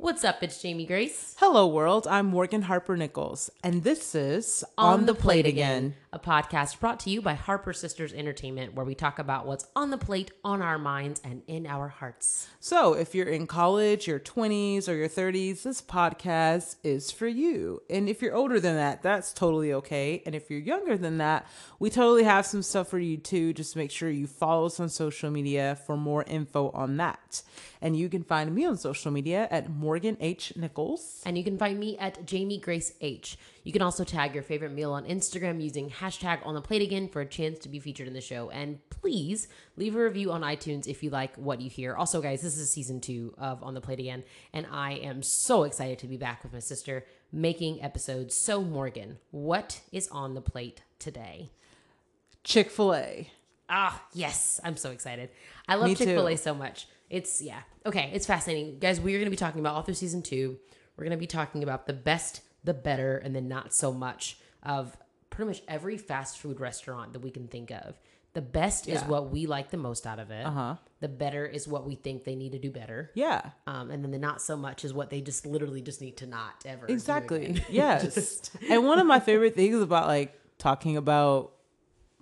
What's up? It's Jamie Grace. Hello, world. I'm Morgan Harper Nichols, and this is On, the, Plate, again. a podcast brought to you by Harper Sisters Entertainment, where we talk about what's on the plate, on our minds, and in our hearts. So, if you're in college, your 20s, or your 30s, this podcast is for you. And if you're older than that, that's totally okay. And if you're younger than that, we totally have some stuff for you too. Just make sure you follow us on social media for more info on that. And you can find me on social media at Morgan H. Nichols. And you can find me at Jamie Grace H. You can also tag your favorite meal on Instagram using hashtag on the plate again for a chance to be featured in the show. And please leave a review on iTunes if you like what you hear. Also, guys, this is season two of On the Plate Again, and I am so excited to be back with my sister making episodes. So, Morgan, what is on the plate today? Chick fil A. Ah, yes. I'm so excited. I love Me Chick fil A so much. It's, yeah. Okay. It's fascinating. Guys, we're going to be talking about all through season two. We're going to be talking about the best, the better, and the not so much of pretty much every fast food restaurant that we can think of. The best is what we like the most out of it. Uh-huh. The better is what we think they need to do better. Yeah. Um, and then the not so much is what they just literally just need to not ever. do Exactly. Yes. Just- and one of my favorite things about like talking about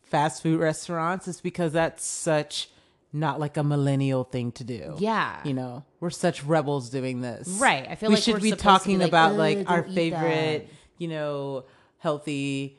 fast food restaurants is because that's such not like a millennial thing to do. yeah. You know, we're such rebels doing this. Right. I feel we like should be talking be like, about like our favorite, that." you know, healthy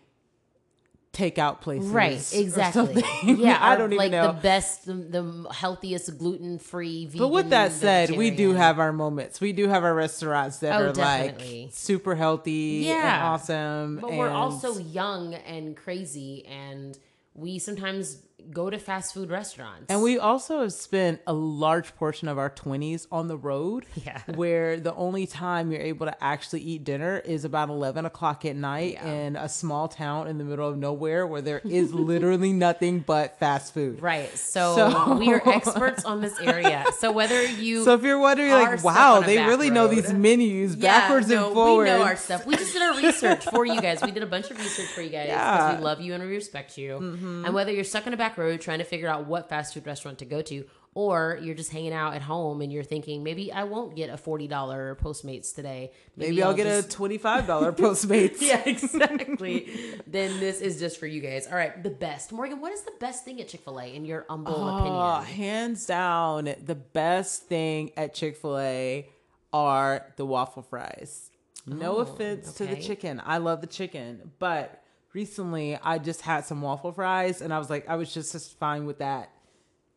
takeout places. Right, exactly. Yeah, I don't even like know. the best, the, the healthiest gluten free. Vegan. But with that said, we do have our moments. We do have our restaurants that Oh, are definitely. like super healthy and Yeah. awesome. but we're also young and crazy, and we sometimes go to fast food restaurants. And we also have spent a large portion of our 20s on the road. Yeah. Where the only time you're able to actually eat dinner is about 11 o'clock at night Yeah. in a small town in the middle of nowhere where there is literally nothing but fast food. right. So, So- we are experts on this area. So whether you So if you're wondering, like, wow, they really know these menus Yeah, backwards no, and forwards. We know our stuff. We just did our research for you guys. We did a bunch of research for you guys because. Mm-hmm. we love you and we respect you. And whether you're stuck in a back road trying to figure out what fast food restaurant to go to, or you're just hanging out at home and you're thinking maybe I won't get a forty dollar Postmates today. Maybe, I'll, get just- a $25 Postmates. yeah, exactly. then this is just for you guys. All right, the best. Morgan, what is the best thing at Chick Fil A in your humble Oh, opinion? hands down, the best thing at Chick fil A are the waffle fries. No Oh, offense to the chicken. I love the chicken. But recently I just had some waffle fries and I was like, I was just, just fine with that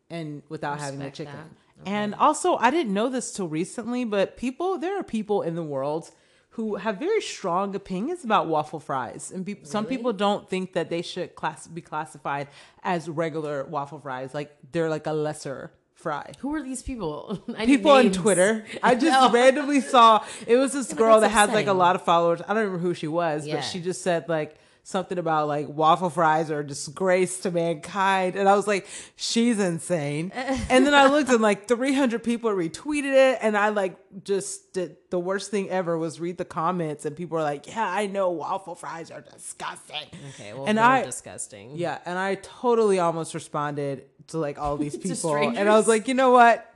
and without having the chicken. that. And also, I didn't know this till recently, but people, there are people in the world who have very strong opinions about waffle fries, and peop some people don't think that they should class be classified as regular waffle fries. Like they're like a lesser fry. Who are these people? People on. Twitter, I just know. randomly saw it was this girl that has like a lot of followers. I don't remember who she was, Yeah. but she just said like something about like waffle fries are a disgrace to mankind, and I was like, she's insane. and then I looked and like 300 people retweeted it, and I like just did the worst thing ever was read the comments, and people were like, yeah, I know waffle fries are disgusting. Okay, well, And they're I- disgusting. Yeah, and I totally almost responded to like all these people, and I was like, you know what?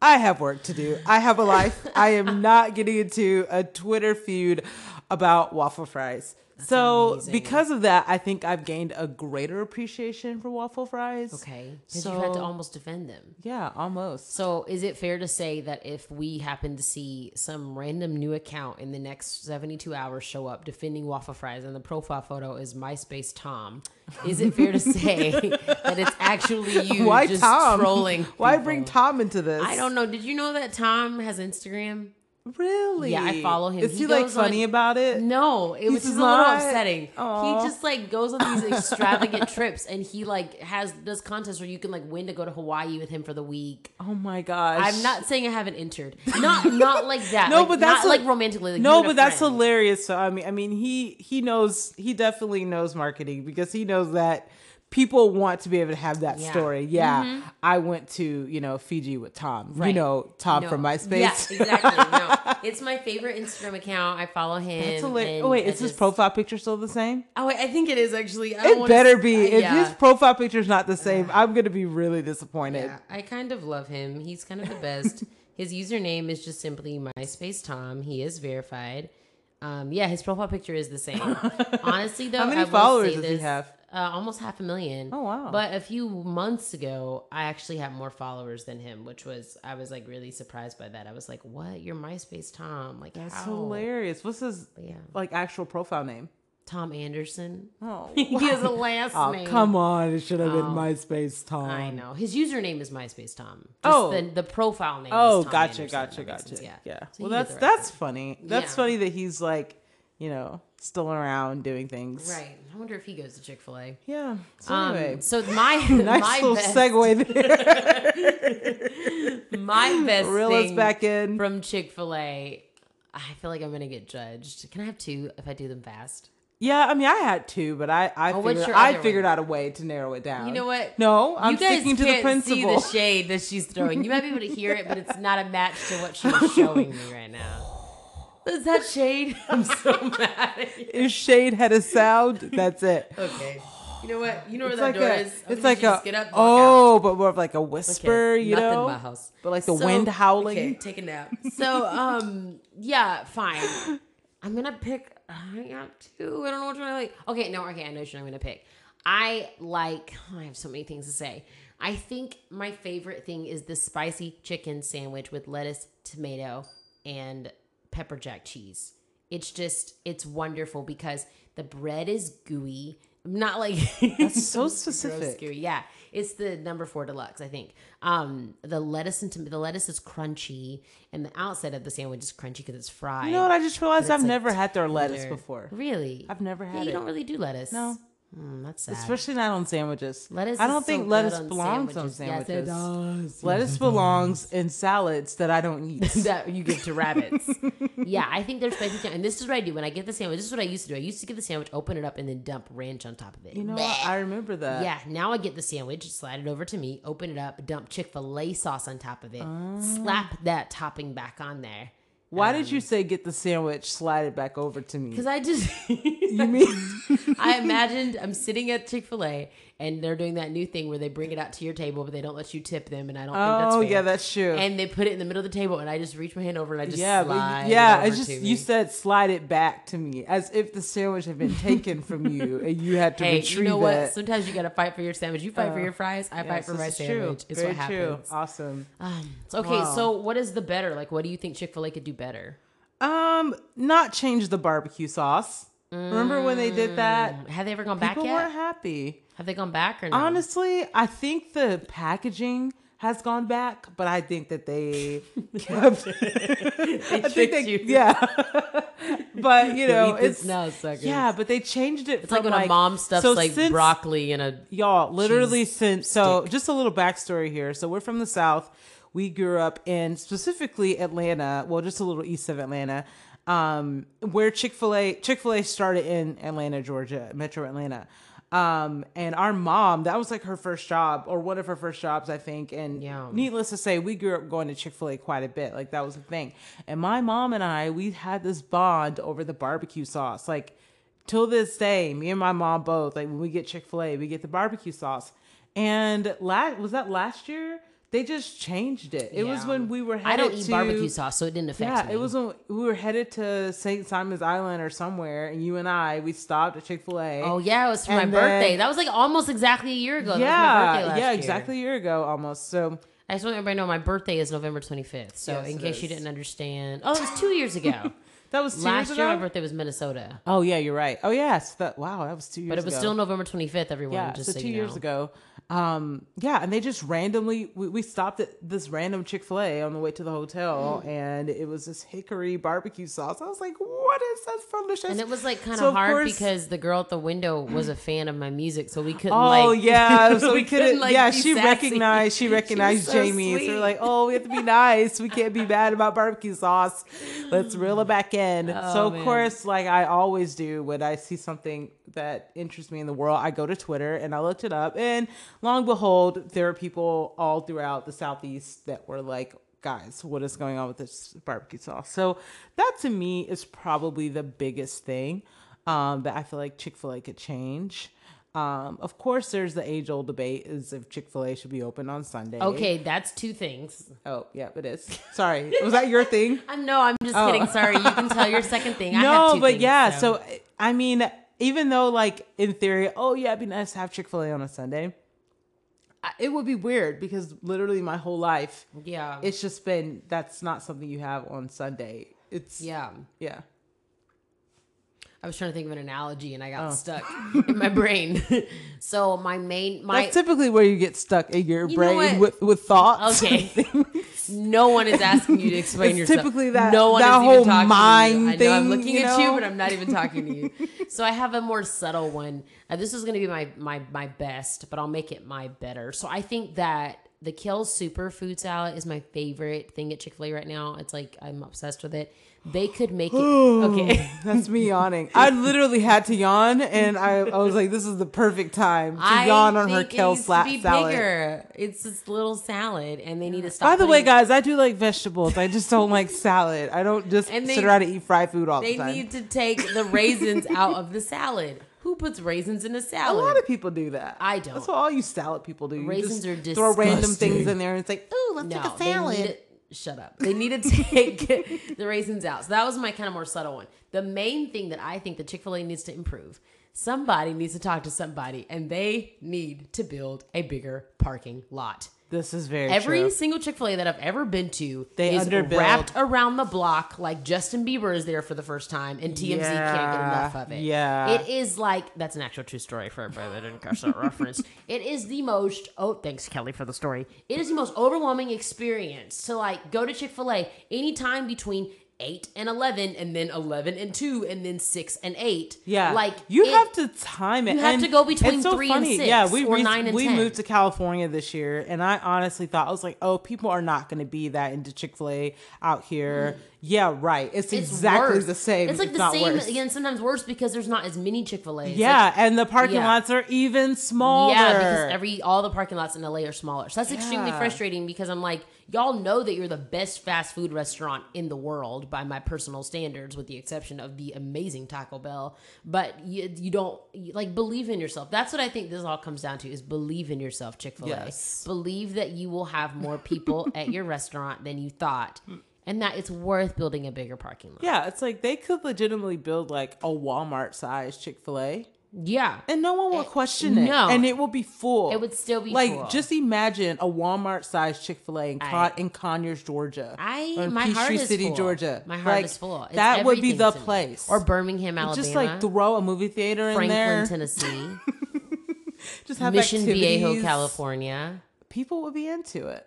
I have work to do. I have a life. I am not getting into a Twitter feud about waffle fries. so amazing. because of that, I think I've gained a greater appreciation for waffle fries. Okay, because you had to almost defend them. Yeah, almost. So, is it fair to say that if we happen to see some random new account in the next 72 hours show up defending waffle fries and the profile photo is MySpace Tom, is it fair to say that it's actually you Why just Tom? trolling? Why people? bring Tom into this? I don't know. Did you know that Tom has Instagram? Really? Yeah, I follow him. Is He he, like funny on- about it? No, it was just a little upsetting. Aw. He just like goes on these extravagant trips and he like has does contests where you can like win to go to Hawaii with him for the week. Oh my gosh. I'm not saying I haven't entered. Not not like that. No, Like, but that's not like romantically. Like no, you and a but that's hilarious. So I mean, I mean, he he knows he definitely knows marketing because he knows that people want to be able to have that Yeah. Mm-hmm. story. Yeah, I went to you know Fiji with Tom. You know Tom No. from MySpace. Yeah, exactly. No, it's my favorite Instagram account. I follow him. That's hilarious. Oh wait, is his profile picture still the same? Oh, wait, I think it is actually. I It better be. uh, If yeah. his profile picture is not the same, I'm gonna be really disappointed. Yeah, I kind of love him. He's kind of the best. His username is just simply MySpace Tom. He is verified. Um, yeah, his profile picture is the same. Honestly, though, How many I followers does he have? Uh, almost half a million. Oh, wow. But a few months ago, I actually had more followers than him, which was I was like really surprised by that. I was like, "What? You're MySpace Tom? Like That's how?" hilarious. What's his Yeah, like actual profile name? Tom Anderson. Oh, he has a last oh name. come on! It should have been Oh. MySpace Tom. I know his username is MySpace Tom. Just Oh. the, the profile name. Oh, is Tom gotcha, Anderson, gotcha, if that makes gotcha. Yeah. Yeah. So well, that's right that's funny. That's Yeah. funny that he's like, you know, still around doing things. Right. I wonder if he goes to Chick Fil A. Yeah. So Um, anyway, so my nice my little best, segue there. My best Reel us back in. from Chick Fil A. I feel like I'm gonna get judged. Can I have two if I do them fast? Yeah, I mean, I had two, but I I Oh, figured I figured out a way to narrow it down. You know what? No, I'm you guys sticking to the can't principle. see the shade that she's throwing. You might be able to hear it, but it's not a match to what she's showing me right now. Is that shade? I'm so mad. If shade had a sound, that's it. Okay. You know what? You know where It's that like door a, is. It's like a, get up. walk out. oh, but more of like a whisper, Okay, you nothing know, in my house. but like the So- wind howling. Okay, take a nap. So, um, yeah, fine. I'm gonna pick. I got two. I don't know which one I like. Okay, no, okay, I know which one I'm gonna pick. I like. I have so many things to say. I think my favorite thing is the spicy chicken sandwich with lettuce, tomato, and pepper jack cheese. It's just, it's wonderful because the bread is gooey. Not like That's so specific. gooey. Yeah, it's the number four deluxe, I think. Um, the lettuce and the lettuce is crunchy, and the outside of the sandwich is crunchy because it's fried. You know what? I just realized I've like, never had their lettuce before, Really? I've never Yeah, had you it. don't really do lettuce. No. Hmm, that's sad. especially not on sandwiches. lettuce. I don't so think good lettuce on belongs on sandwiches. sandwiches. Yes, it does. Lettuce belongs in salads that I don't eat. that you give to rabbits. yeah, I think there's spicy chicken, and this is what I do when I get the sandwich. This is what I used to do. I used to get the sandwich, open it up, and then dump ranch on top of it. you know, what? I remember that. Yeah, now I get the sandwich, slide it over to me, open it up, dump Chick fil A sauce on top of it, Ah. slap that topping back on there. Why did you um, say get the sandwich, slide it back over to me? Because I just, You mean I imagined I'm sitting at Chick fil A and they're doing that new thing where they bring it out to your table, but they don't let you tip them. And I don't think that's Oh fair. yeah, that's true. And they put it in the middle of the table, and I just reach my hand over and I just yeah, slide. but yeah, it it's over just to you said slide it back to me as if the sandwich had been taken from you and you had to Hey, retrieve you know what? it. Sometimes you gotta fight for your sandwich. You fight for Oh, your fries. I fight for my sandwich. True. It's Very what true. happens. Awesome. Um, okay, Wow. so what is the better? Like, what do you think Chick Fil A could do better? Um, not change the barbecue sauce. Remember when they did that? Have they ever gone back yet? People weren't happy. Have they gone back or no? Honestly, I think the packaging has gone back, but I think that they kept. they I think they, you. yeah. but you know, it's now, suckers. yeah, but they changed it. It's like when a mom stuffs so like since- broccoli in a. y'all literally since so stick. just a little backstory here so we're from the south we grew up in specifically atlanta well just a little east of atlanta um where chick-fil-a chick-fil-a started in atlanta georgia metro atlanta um and our mom that was like her first job or one of her first jobs i think and Yeah. needless to say we grew up going to chick-fil-a quite a bit like that was the thing and my mom and i we had this bond over the barbecue sauce like till this day, me and my mom both, like when we get Chick fil A, we get the barbecue sauce. And last was that last year? They just changed it. It was when we were headed I don't eat to, barbecue sauce, so it didn't affect Yeah, me. it was when we were headed to St. Simons Island or somewhere, and you and I we stopped at Chick fil A. Oh yeah, it was for my And birthday. That was like almost exactly a year ago. That was my yeah, yeah, year. exactly a year ago almost. So I just want everybody to know my birthday is November 25th. So Yes, in case you didn't understand, oh, it was two years ago. that was two last years year, my birthday was Minnesota, oh yeah, you're right. Oh yes, that wow, that was two years. Ago. But it was ago. still November 25th. Everyone, Yeah, just so so two years know. ago. Um, yeah, and they just randomly we, we stopped at this random Chick Fil A on the way to the hotel, Mm. and it was this hickory barbecue sauce. I was like, "What is that foolishness?" And it was like kind of So, of hard course- because the girl at the window was a fan of my music, so we couldn't. Like Oh like, yeah, so we, couldn't, couldn't. like, yeah, she sassy. recognized. She recognized so Jamie. So we're like, "Oh, we have to be nice. We can't be bad about barbecue sauce. Let's reel it back in." Oh, so of man. course, like I always do when I see something that interests me in the world, I go to Twitter and I looked it up, and long behold, there are people all throughout the southeast that were like. Guys, what is going on with this barbecue sauce? So that to me is probably the biggest thing um, that I feel like Chick Fil A could change. Um, of course, there's the age old debate is if Chick fil A should be open on Sunday. Okay, that's two things. Oh, yeah, it is. Sorry. Was that your thing? Know. I'm just Oh. kidding. Sorry. You can tell your second thing. I have no, but things, yeah. So. I mean, even though, like, in theory, oh, yeah, it'd be nice to have Chick fil A on a Sunday, it would be weird because literally my whole life, yeah, it's just been that's not something you have on Sunday. It's, yeah. yeah. I was trying to think of an analogy and I got Oh. stuck in my brain. so my main my That's typically where you get stuck in your know brain with, with thoughts. Okay. no one is asking you to explain It's yourself. typically that- no one that is whole even talking mind to you. I know I'm looking you at you, but I'm not even talking to you. so I have a more subtle one. Uh, this is going to be my my my best, but I'll make it my better. So I think that the kale superfood salad is my favorite thing at Chick Fil A right now. It's like I'm obsessed with it. They could make it okay. That's me yawning. I literally had to yawn, and I, I was like, "This is the perfect time to I yawn on her kale sla- be salad." bigger. It's this little salad, and they need to stop. By the way, guys, I do like vegetables. I just don't like salad. I don't just they- sit around and eat fried food all the time. They need to take the raisins out of the salad. Who puts raisins in a salad? a lot of people do that. I don't. That's what all you salad people do. You Raisins just are throw random things in there, and it's like, "Ooh, let's no, take a salad." shut up. They need to take the raisins out. So that was my kind of more subtle one. The main thing that I think the Chick Fil A needs to improve. Somebody needs to talk to somebody, and they need to build a bigger parking lot. This is very Every true. single Chick Fil A that I've ever been to They is underbuild. wrapped around the block like Justin Bieber is there for the first time, and TMZ can't get enough of it. Yeah. it is like that's an actual true story for everybody that didn't catch that reference. It is the most. Oh, thanks Kelly for the story. It is the most overwhelming experience to like go to Chick Fil A anytime between. 8 and 11 and then 11 and 2 and then 6 and 8 Yeah, like you it- have to time it. you have And to go between so three and funny. six Yeah, we or rec- nine and we 10. moved to California this year, and I honestly thought I was like, oh, people are not going to be that into Chick Fil A out here. Mm. Yeah, right. It's, it's exactly worse. the same. it's like if the same worse. again sometimes worse because there's not as many Chick-fil-A's Yeah, and the parking Yeah. lots are even smaller. Yeah, because every all the parking lots in LA are smaller. So that's extremely frustrating because I'm like, y'all know that you're the best fast food restaurant in the world by my personal standards, with the exception of the amazing Taco Bell. But you, you don't you, like believe in yourself. That's what I think this all comes down to: is believe in yourself, Chick Fil A. Yes. Believe that you will have more people at your restaurant than you thought, and that it's worth building a bigger parking lot. yeah, it's like they could legitimately build like a Walmart size Chick Fil A, Yeah, and no one will eh, question it. no. and it will be full. it would still be full. like full. just imagine a Walmart sized Chick Fil A in, Con- in Conyers, Georgia. I or in my heart Peachtree is City, full. Georgia. My heart Like, is full. It's that would be the place. Or Birmingham, Alabama. just like throw a movie theater in Franklin, there. Tennessee. Just have a Mission Viejo. California. People would be into it.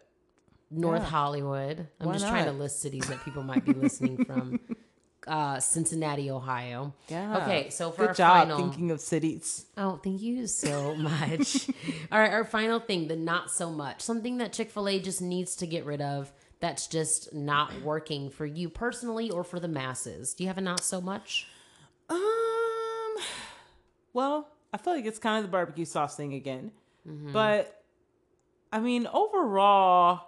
North Yeah. Hollywood. I'm Why just trying to list cities that people might be listening from. Uh, Cincinnati, Ohio. Yeah. Okay, so for good our job final, thinking of cities. Oh, thank you so much. All right, our final thing, the not so much. Something that Chick fil A just needs to get rid of that's just not working for you personally or for the masses. Do you have a not so much? Um, well, I feel like it's kind of the barbecue sauce thing again, Mm-hmm. but I mean, overall,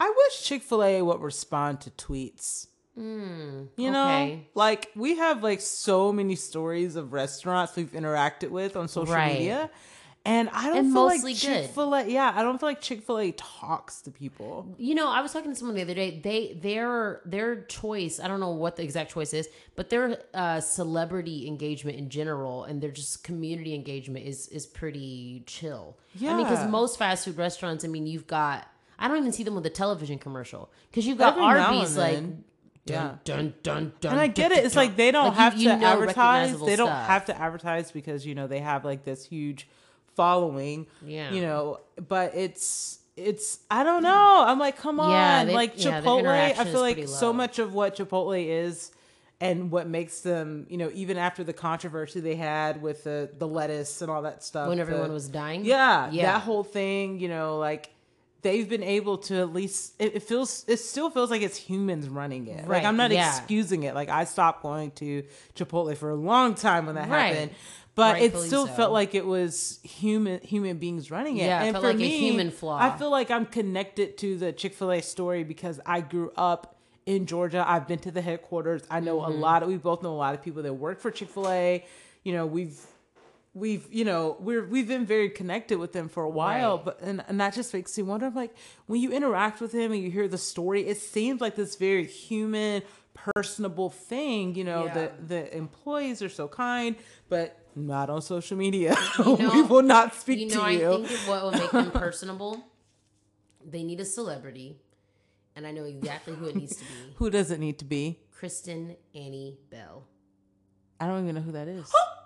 I wish Chick Fil A would respond to tweets. You know, okay. like we have like so many stories of restaurants we've interacted with on social Right. media. And I don't And feel like. Chick Fil A. Yeah, I don't feel like Chick Fil A talks to people. You know, I was talking to someone the other day. They their their choice. I don't know what the exact choice is, but their uh, celebrity engagement in general and their just community engagement is is pretty chill. Yeah, I mean, because most fast food restaurants. I mean, you've got. I don't even see them with a television commercial because you've got Every Arby's like. Dun, Yeah. dun dun dun. And I get it. It's like they don't Like, have you to know advertise. They don't stuff. have to advertise because you know they have like this huge following. Yeah. You know, but it's it's I don't know. I'm like, come on. Yeah, they- like yeah, Chipotle, I feel like so much of what Chipotle is and what makes them, you know, even after the controversy they had with the the lettuce and all that stuff. when the- everyone was dying. yeah, Yeah. that whole thing, you know, like they've been able to at least it, it feels it still feels like it's humans running it. Right, Like I'm not yeah. excusing it. Like I stopped going to Chipotle for a long time when that Right. happened. But it still so. felt like it was human human beings running it. Yeah, it and felt for like a me, human flaw. I feel like I'm connected to the Chick-fil-A story because I grew up in Georgia. I've been to the headquarters. I know Mm-hmm. a lot of we both know a lot of people that work for Chick-fil-A. You know, we've we've you know we're we've been very connected with him for a while Right. but and, and that just makes me wonder like when you interact with him and you hear the story it seems like this very human personable thing you know Yeah. the the employees are so kind but not on social media You we will not speak You know, to I you think what will make them personable. They need a celebrity, and I know exactly who it needs to be. who does it need to be Kristen Anne Bell, i don't even know who that is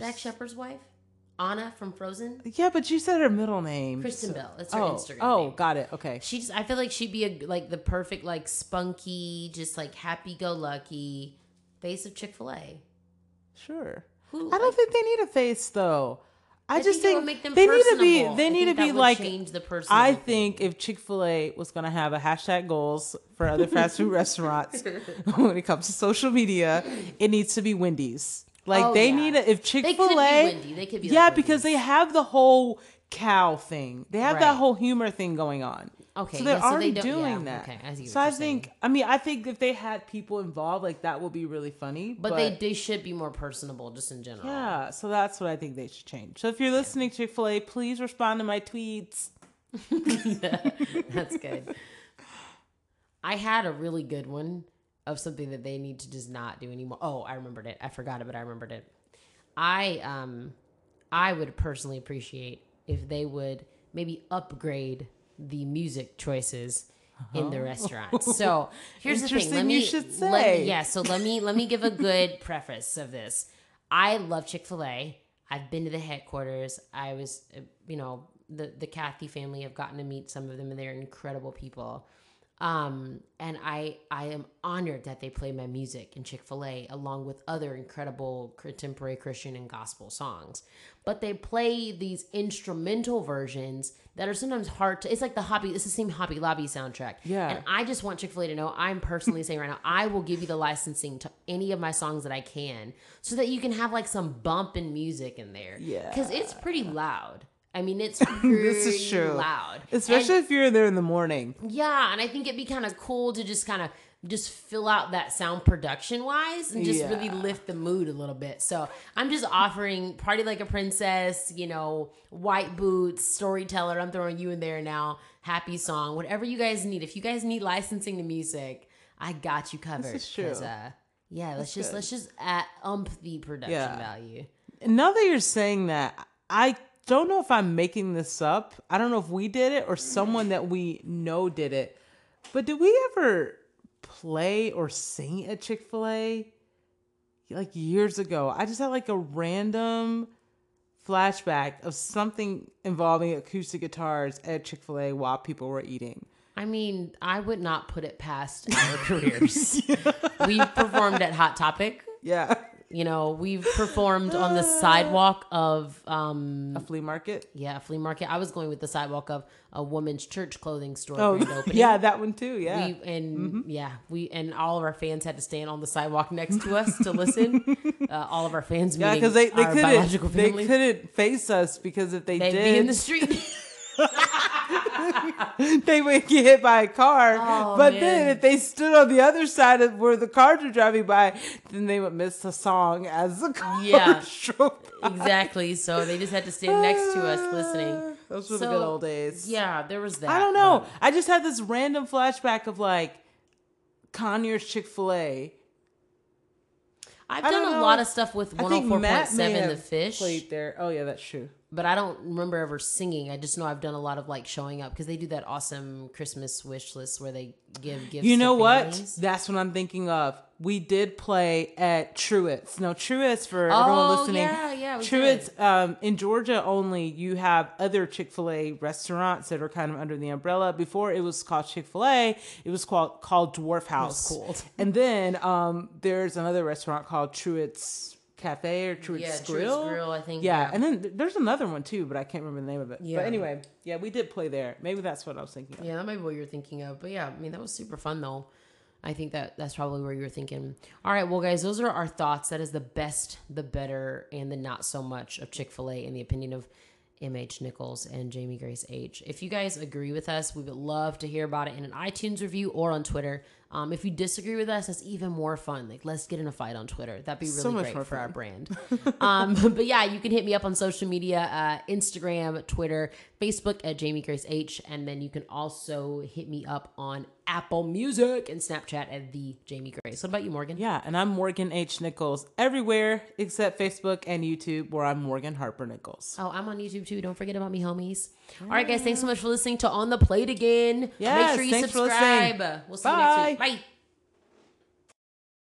Chris- Shepard's wife, Anna from Frozen. yeah but you said her middle name Kristen so- Bell. That's her oh Instagram oh name. got it okay She just, I feel like she'd be a, like the perfect, like spunky, just like happy-go-lucky face of Chick Fil A. sure Who I don't think they need a face though. I, I just think, think, would make them they need to be. They I need to be like. change the person. I think if Chick Fil A was gonna have a hashtag goals for other fast food restaurants when it comes to social media, it needs to be Wendy's. Like Oh, they yeah. need a, if Chick could Fil be A. Could be yeah, like because they have the whole cow thing. They have Right. that whole humor thing going on. Okay, so they're yeah, so they already doing yeah, that. okay, I so I think. saying. I mean, I think if they had people involved, like that would be really funny. But, they they should be more personable, just in general. Yeah, so that's what I think they should change. So if you're listening, Chick fil A, please respond to my tweets. yeah, That's good. I had a really good one of something that they need to just not do anymore. Oh, I remembered it. I forgot it, but I remembered it. I um I would personally appreciate if they would maybe upgrade the music choices in the restaurants. So here's the thing. Let me, you should let say. me yeah, so let me let me give a good preface of this. I love Chick-fil-A. I've been to the headquarters. I was uh, you know, the the Cathy family. I've gotten to meet some of them and they're incredible people. Um, and I I am honored that they play my music in Chick Fil A along with other incredible contemporary Christian and gospel songs. But they play these instrumental versions that are sometimes hard to. It's like the hobby. It's the same Hobby Lobby soundtrack. Yeah. And I just want Chick Fil A to know I'm personally saying right now I will give you the licensing to any of my songs that I can, so that you can have like some bump in music in there. Yeah. Because it's pretty loud. I mean, it's This is true. loud, Especially And- if you're there in the morning. yeah, and I think it'd be kind of cool to just kind of just fill out that sound production wise and just really lift the mood a little bit. So I'm just offering Party Like a Princess, you know, White Boots, Storyteller. I'm throwing you in there now. Happy Song, whatever you guys need. If you guys need licensing to music, I got you covered. This is true. Uh, yeah, let's just good. let's just uh, ump the production Yeah. value. Now that you're saying that, I don't know if I'm making this up. I don't know if we did it or someone that we know did it. But did we ever play or sing at Chick fil A? Like years ago. I just had like a random flashback of something involving acoustic guitars at Chick fil A while people were eating. I mean, I would not put it past our careers. We've performed at Hot Topic. Yeah. You know, we've performed on the sidewalk of um A flea market. yeah, a flea market. I was going with the sidewalk of a woman's church clothing store Oh, yeah, that one too. Yeah. We and yeah, we and all of our fans had to stand on the sidewalk next to us to listen. Uh, all of our fans, yeah, because they, they couldn't they couldn't face us because if they did, they'd did be in the street. they would get hit by a car. Oh, but man. then if they stood on the other side of where the cars were driving by, then they would miss the song as the car Yeah. exactly. So they just had to stand next to us listening. Those were the good old days. Yeah, there was that. I don't know. but- I just had this random flashback of like Conyers Chick Fil A. I've done a know lot of stuff with I think Matt may 104.7 The Fish, played there. Oh yeah, that's true. But I don't remember ever singing. I just know I've done a lot of like showing up because they do that awesome Christmas wish list where they give gifts. You know what? That's what I'm thinking of. We did play at Truett's. No, Truett's for Oh, everyone listening. yeah, yeah, we Truett's um, in Georgia only. You have other Chick Fil A restaurants that are kind of under the umbrella. Before it was called Chick Fil A, it was called called Dwarf House. cool. And then um, there's another restaurant called Truett's Cafe or Truett's Yeah, Grill. Grill, I think, Yeah, yeah. and then th- there's another one too, but I can't remember the name of it. Yeah. But anyway, yeah, we did play there. Maybe that's what I was thinking. Of. Yeah, that might be what you're thinking of. But yeah, I mean that was super fun though. I think that that's probably where you were thinking. All right, well, guys, those are our thoughts. That is the best, the better, and the not so much of Chick Fil A in the opinion of MH Nichols and Jamie Grace H. If you guys agree with us, we would love to hear about it in an iTunes review or on Twitter. Um, if you disagree with us, that's even more fun. Like, let's get in a fight on Twitter. That'd be really So much great more for our brand. um, but yeah, you can hit me up on social media uh, Instagram, Twitter, Facebook at Jamie Grace H. And then you can also hit me up on Apple Music and Snapchat at the Jamie Grace. What about you, Morgan? Yeah, and I'm Morgan H. Nichols everywhere except Facebook and YouTube, where I'm Morgan Harper Nichols. Oh, I'm on YouTube too. Don't forget about me, homies. All right, guys. Thanks so much for listening to On the Plate again. Make Yes, sure you thanks for listening. subscribe. We'll see you next week. Bye.